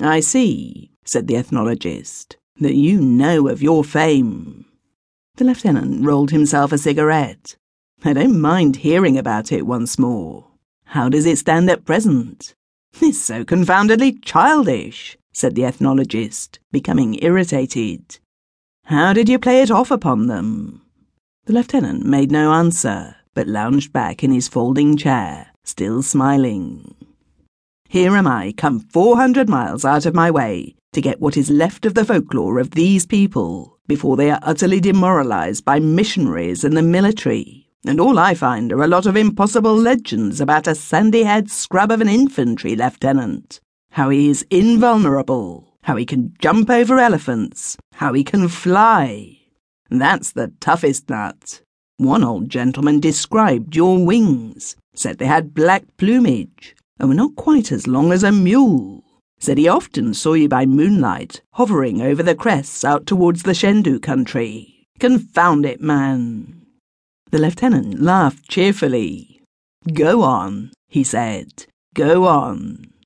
I see, said the ethnologist, that you know of your fame. The lieutenant rolled himself a cigarette. I don't mind hearing about it once more. How does it stand at present? It's so confoundedly childish, said the ethnologist, becoming irritated. How did you play it off upon them? The lieutenant made no answer, but lounged back in his folding chair, still smiling. Here am I, come 400 miles out of my way to get what is left of the folklore of these people before they are utterly demoralized by missionaries and the military and all I find are a lot of impossible legends about a sandy haired scrub of an infantry lieutenant. How he is invulnerable, how he can jump over elephants, how he can fly. That's the toughest nut. One old gentleman described your wings, said they had black plumage, and were not quite as long as a mule. Said he often saw you by moonlight, hovering over the crests out towards the Shendu country. Confound it, man. The lieutenant laughed cheerfully. Go on, he said. Go on.